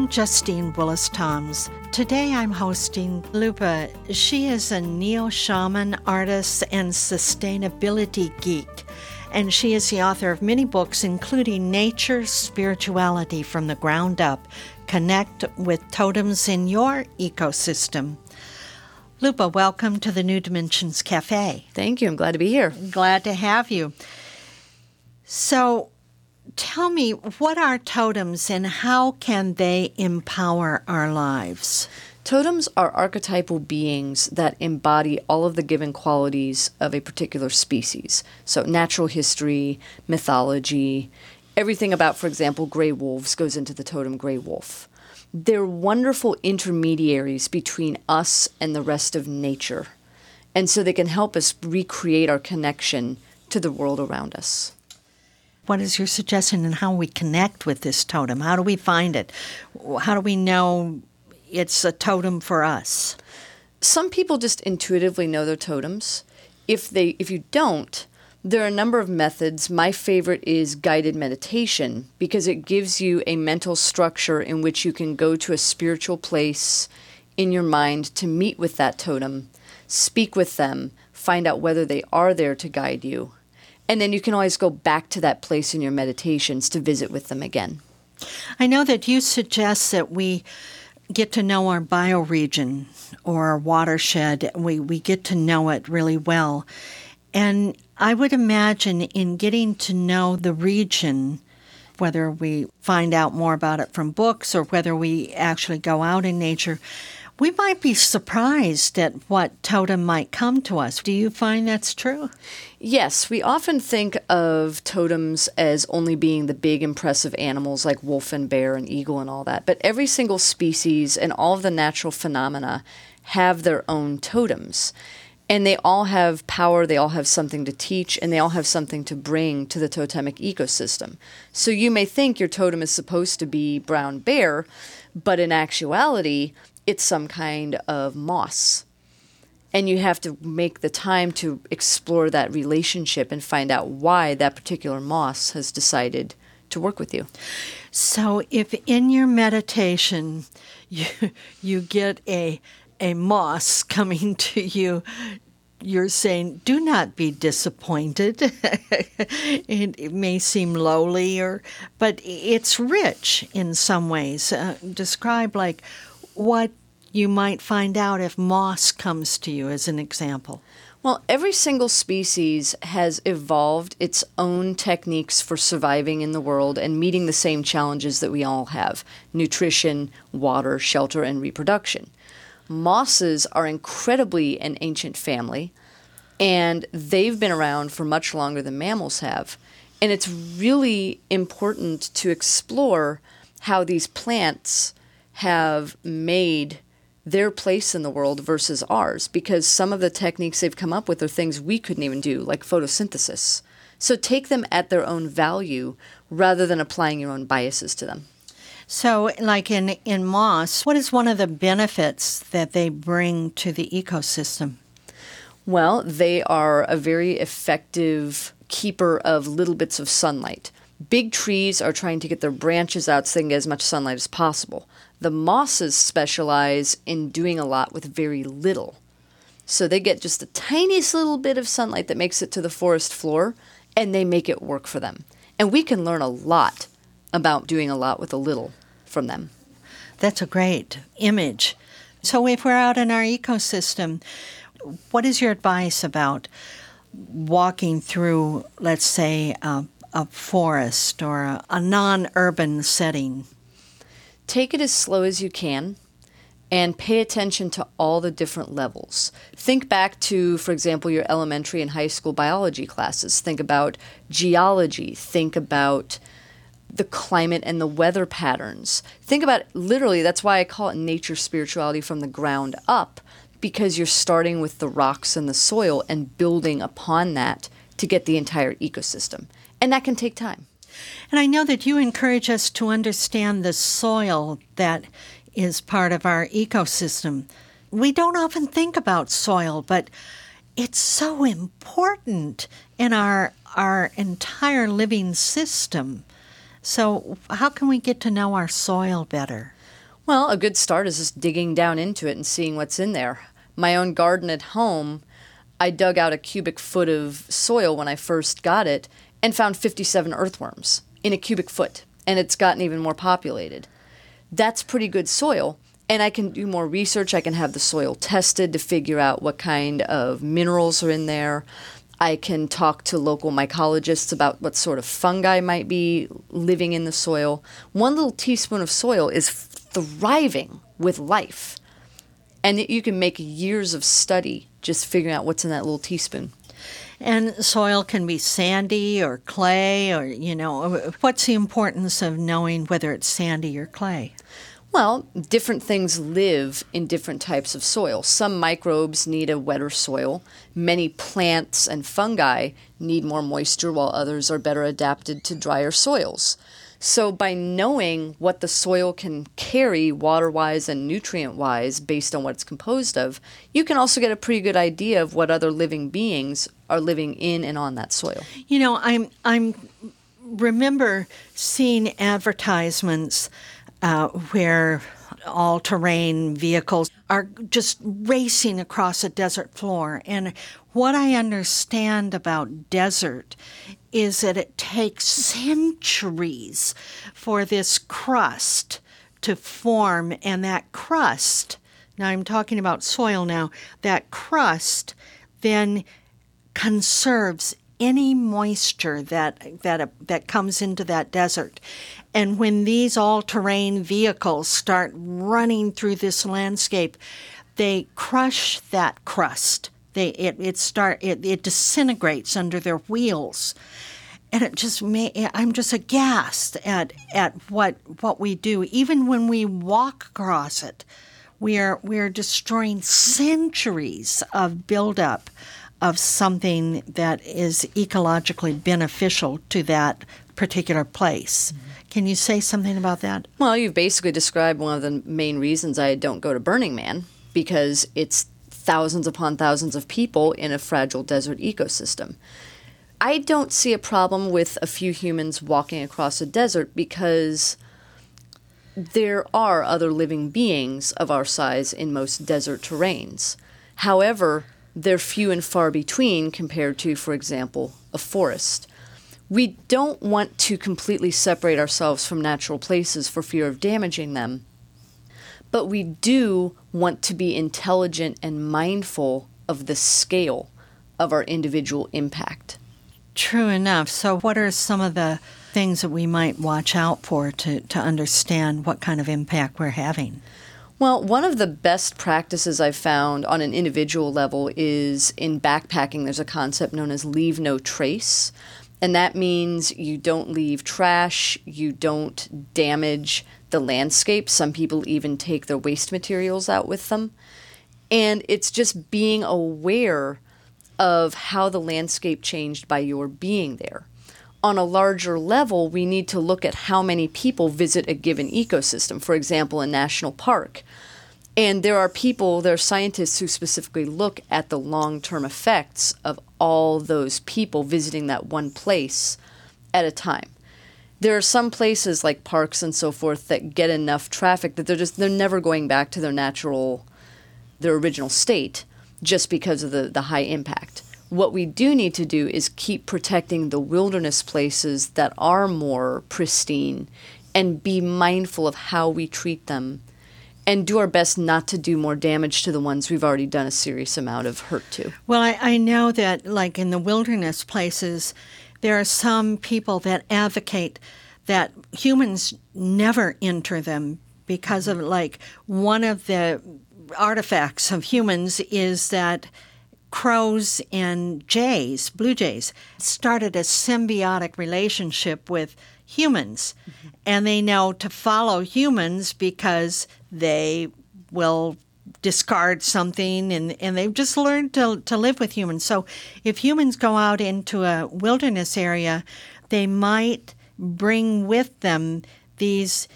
I'm Justine Willis Toms. Today I'm hosting Lupa. She is a neo shaman, artist, and sustainability geek, and she is the author of many books, including Nature Spirituality from the Ground Up Connect with Totems in Your Ecosystem. Lupa, welcome to the New Dimensions Cafe. Thank you. I'm glad to be here. Glad to have you. So, tell me what are totems and how can they empower our lives? Totems are archetypal beings that embody all of the given qualities of a particular species. So, natural history, mythology, everything about, for example, gray wolves goes into the totem gray wolf. They're wonderful intermediaries between us and the rest of nature. And so they can help us recreate our connection to the world around us. What is your suggestion and how we connect with this totem? How do we find it? How do we know it's a totem for us? Some people just intuitively know their totems. If they if you don't, there are a number of methods. My favorite is guided meditation because it gives you a mental structure in which you can go to a spiritual place in your mind to meet with that totem, speak with them, find out whether they are there to guide you. And then you can always go back to that place in your meditations to visit with them again. I know that you suggest that we get to know our bioregion or our watershed. We, we get to know it really well. And I would imagine in getting to know the region, whether we find out more about it from books or whether we actually go out in nature, we might be surprised at what totem might come to us. Do you find that's true? Yes, we often think of totems as only being the big, impressive animals like wolf and bear and eagle and all that. But every single species and all of the natural phenomena have their own totems. And they all have power, they all have something to teach, and they all have something to bring to the totemic ecosystem. So you may think your totem is supposed to be brown bear, but in actuality, it's some kind of moss. And you have to make the time to explore that relationship and find out why that particular moss has decided to work with you. So, if in your meditation you, you get a, a moss coming to you, you're saying, do not be disappointed. it, it, may seem lowly, or but it's rich in some ways. Uh, describe like what you might find out if moss comes to you, as an example? Well, every single species has evolved its own techniques for surviving in the world and meeting the same challenges that we all have nutrition, water, shelter, and reproduction. Mosses are incredibly an ancient family, and they've been around for much longer than mammals have. And it's really important to explore how these plants have made their place in the world versus ours because some of the techniques they've come up with are things we couldn't even do, like photosynthesis. So take them at their own value rather than applying your own biases to them. So, like in, in moss, what is one of the benefits that they bring to the ecosystem? Well, they are a very effective keeper of little bits of sunlight. Big trees are trying to get their branches out so they can get as much sunlight as possible. The mosses specialize in doing a lot with very little. So they get just the tiniest little bit of sunlight that makes it to the forest floor, and they make it work for them. And we can learn a lot about doing a lot with a little from them. That's a great image. So, if we're out in our ecosystem, what is your advice about walking through, let's say, a, a forest or a, a non urban setting? Take it as slow as you can and pay attention to all the different levels. Think back to, for example, your elementary and high school biology classes. Think about geology. Think about the climate and the weather patterns. Think about literally, that's why I call it nature spirituality from the ground up, because you're starting with the rocks and the soil and building upon that to get the entire ecosystem. And that can take time. And I know that you encourage us to understand the soil that is part of our ecosystem. We don't often think about soil, but it's so important in our our entire living system. So, how can we get to know our soil better? Well, a good start is just digging down into it and seeing what's in there. My own garden at home, I dug out a cubic foot of soil when I first got it and found 57 earthworms in a cubic foot, and it's gotten even more populated. That's pretty good soil. And I can do more research. I can have the soil tested to figure out what kind of minerals are in there. I can talk to local mycologists about what sort of fungi might be living in the soil. One little teaspoon of soil is thriving with life. And you can make years of study just figuring out what's in that little teaspoon. And soil can be sandy or clay, or, you know, what's the importance of knowing whether it's sandy or clay? Well, different things live in different types of soil. Some microbes need a wetter soil. Many plants and fungi need more moisture, while others are better adapted to drier soils. So, by knowing what the soil can carry water wise and nutrient wise based on what it's composed of, you can also get a pretty good idea of what other living beings are living in and on that soil. You know, I'm, I'm remember seeing advertisements uh, where all terrain vehicles are just racing across a desert floor. And what I understand about desert is that it takes centuries for this crust to form, and that crust, now I'm talking about soil now, that crust then conserves any moisture that that that comes into that desert. And when these all-terrain vehicles start running through this landscape, they crush that crust. They it it start it, it disintegrates under their wheels. And it just may I'm just aghast at at what what we do. Even when we walk across it, we are we are destroying centuries of buildup of something that is ecologically beneficial to that particular place. Mm-hmm. Can you say something about that? Well, you've basically described one of the main reasons I don't go to Burning Man because it's thousands upon thousands of people in a fragile desert ecosystem. I don't see a problem with a few humans walking across a desert because there are other living beings of our size in most desert terrains. However, they're few and far between compared to, for example, a forest. We don't want to completely separate ourselves from natural places for fear of damaging them, but we do want to be intelligent and mindful of the scale of our individual impact. True enough. So, what are some of the things that we might watch out for to, to understand what kind of impact we're having? Well, one of the best practices I've found on an individual level is in backpacking, there's a concept known as leave no trace. And that means you don't leave trash, you don't damage the landscape. Some people even take their waste materials out with them. And it's just being aware of how the landscape changed by your being there on a larger level, we need to look at how many people visit a given ecosystem, for example, a national park. And there are people, there are scientists who specifically look at the long term effects of all those people visiting that one place at a time. There are some places like parks and so forth that get enough traffic that they're just they're never going back to their natural their original state just because of the, the high impact. What we do need to do is keep protecting the wilderness places that are more pristine and be mindful of how we treat them and do our best not to do more damage to the ones we've already done a serious amount of hurt to. Well, I, I know that, like in the wilderness places, there are some people that advocate that humans never enter them because of, mm-hmm. like, one of the artifacts of humans is that crows and jays, blue jays, started a symbiotic relationship with humans. Mm-hmm. And they know to follow humans because they will discard something and, and they've just learned to, to live with humans. So if humans go out into a wilderness area, they might bring with them these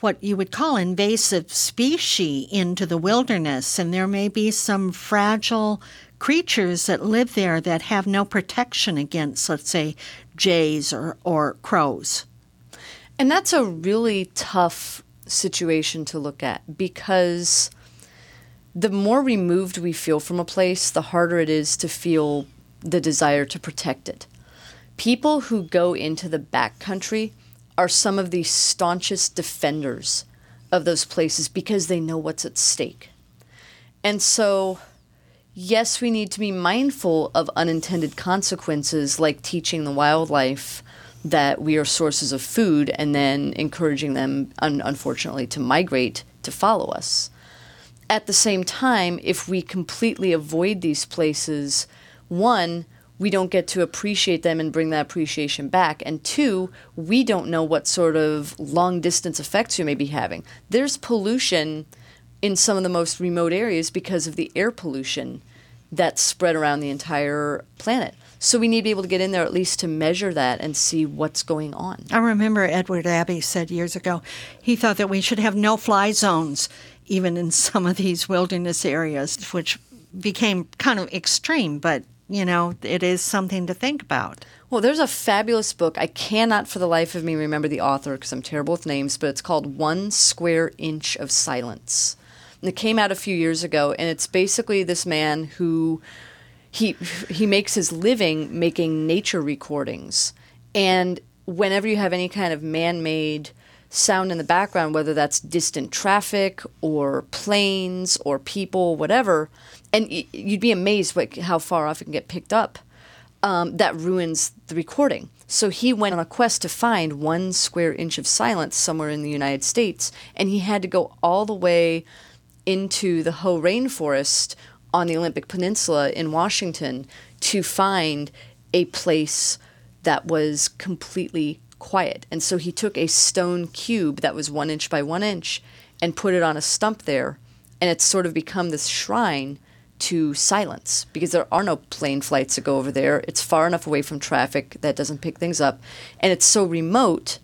what you would call invasive species into the wilderness and there may be some fragile creatures that live there that have no protection against let's say jays or, or crows. And that's a really tough situation to look at because the more removed we feel from a place, the harder it is to feel the desire to protect it. People who go into the backcountry are some of the staunchest defenders of those places because they know what's at stake. And so, yes, we need to be mindful of unintended consequences like teaching the wildlife that we are sources of food and then encouraging them, un- unfortunately, to migrate to follow us. At the same time, if we completely avoid these places, one, we don't get to appreciate them and bring that appreciation back. And two, we don't know what sort of long distance effects we may be having. There's pollution in some of the most remote areas because of the air pollution that's spread around the entire planet. So we need to be able to get in there at least to measure that and see what's going on. I remember Edward Abbey said years ago he thought that we should have no fly zones even in some of these wilderness areas, which became kind of extreme, but you know, it is something to think about. Well, there's a fabulous book. I cannot for the life of me remember the author because I'm terrible with names, but it's called One Square Inch of Silence. It came out a few years ago, and it's basically this man who he he makes his living making nature recordings. And whenever you have any kind of man-made sound in the background whether that's distant traffic or planes or people whatever and you'd be amazed what, how far off it can get picked up um, that ruins the recording. So he went on a quest to find one square inch of silence somewhere in the united states and he had to go all the way into the Hoh rainforest on the Olympic Peninsula in Washington to find a place that was completely quiet. And so he took a stone cube that was one inch by one inch and put it on a stump there. And it's sort of become this shrine to silence because there are no plane flights that go over there. It's far enough away from traffic that doesn't pick things up. And it's so remote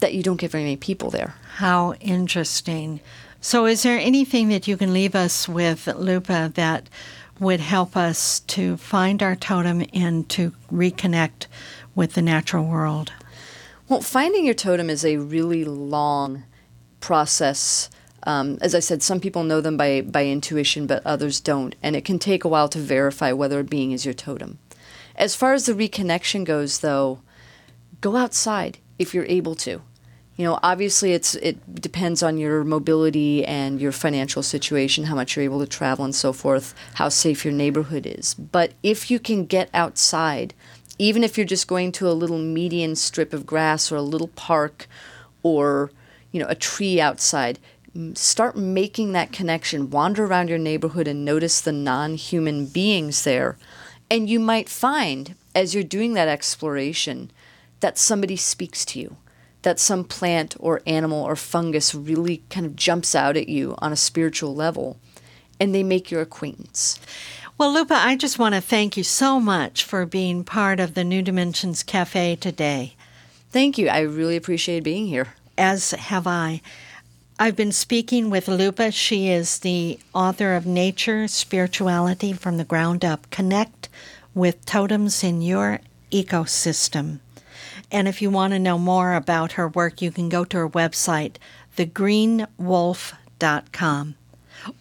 that you don't get very many people there. How interesting. So, is there anything that you can leave us with, Lupa, that would help us to find our totem and to reconnect with the natural world? Well, finding your totem is a really long process. Um, as I said, some people know them by, by intuition, but others don't. And it can take a while to verify whether a being is your totem. As far as the reconnection goes, though, go outside if you're able to you know obviously it's it depends on your mobility and your financial situation how much you're able to travel and so forth how safe your neighborhood is. But if you can get outside even if you're just going to a little median strip of grass or a little park or you know a tree outside start making that connection. Wander around your neighborhood and notice the non-human beings there. And you might find as you're doing that exploration that somebody speaks to you that some plant or animal or fungus really kind of jumps out at you on a spiritual level and they make your acquaintance. Well, Lupa, I just want to thank you so much for being part of the New Dimensions Cafe today. Thank you. I really appreciate being here. As have I. I've been speaking with Lupa. She is the author of Nature, Spirituality from the Ground Up. Connect with totems in your ecosystem. And if you want to know more about her work, you can go to her website, thegreenwolf.com.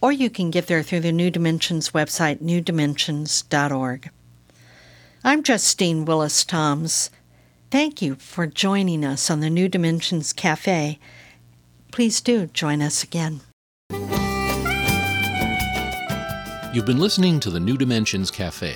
Or you can get there through the New Dimensions website, newdimensions.org. I'm Justine Willis Toms. Thank you for joining us on the New Dimensions Cafe. Please do join us again. You've been listening to the New Dimensions Cafe.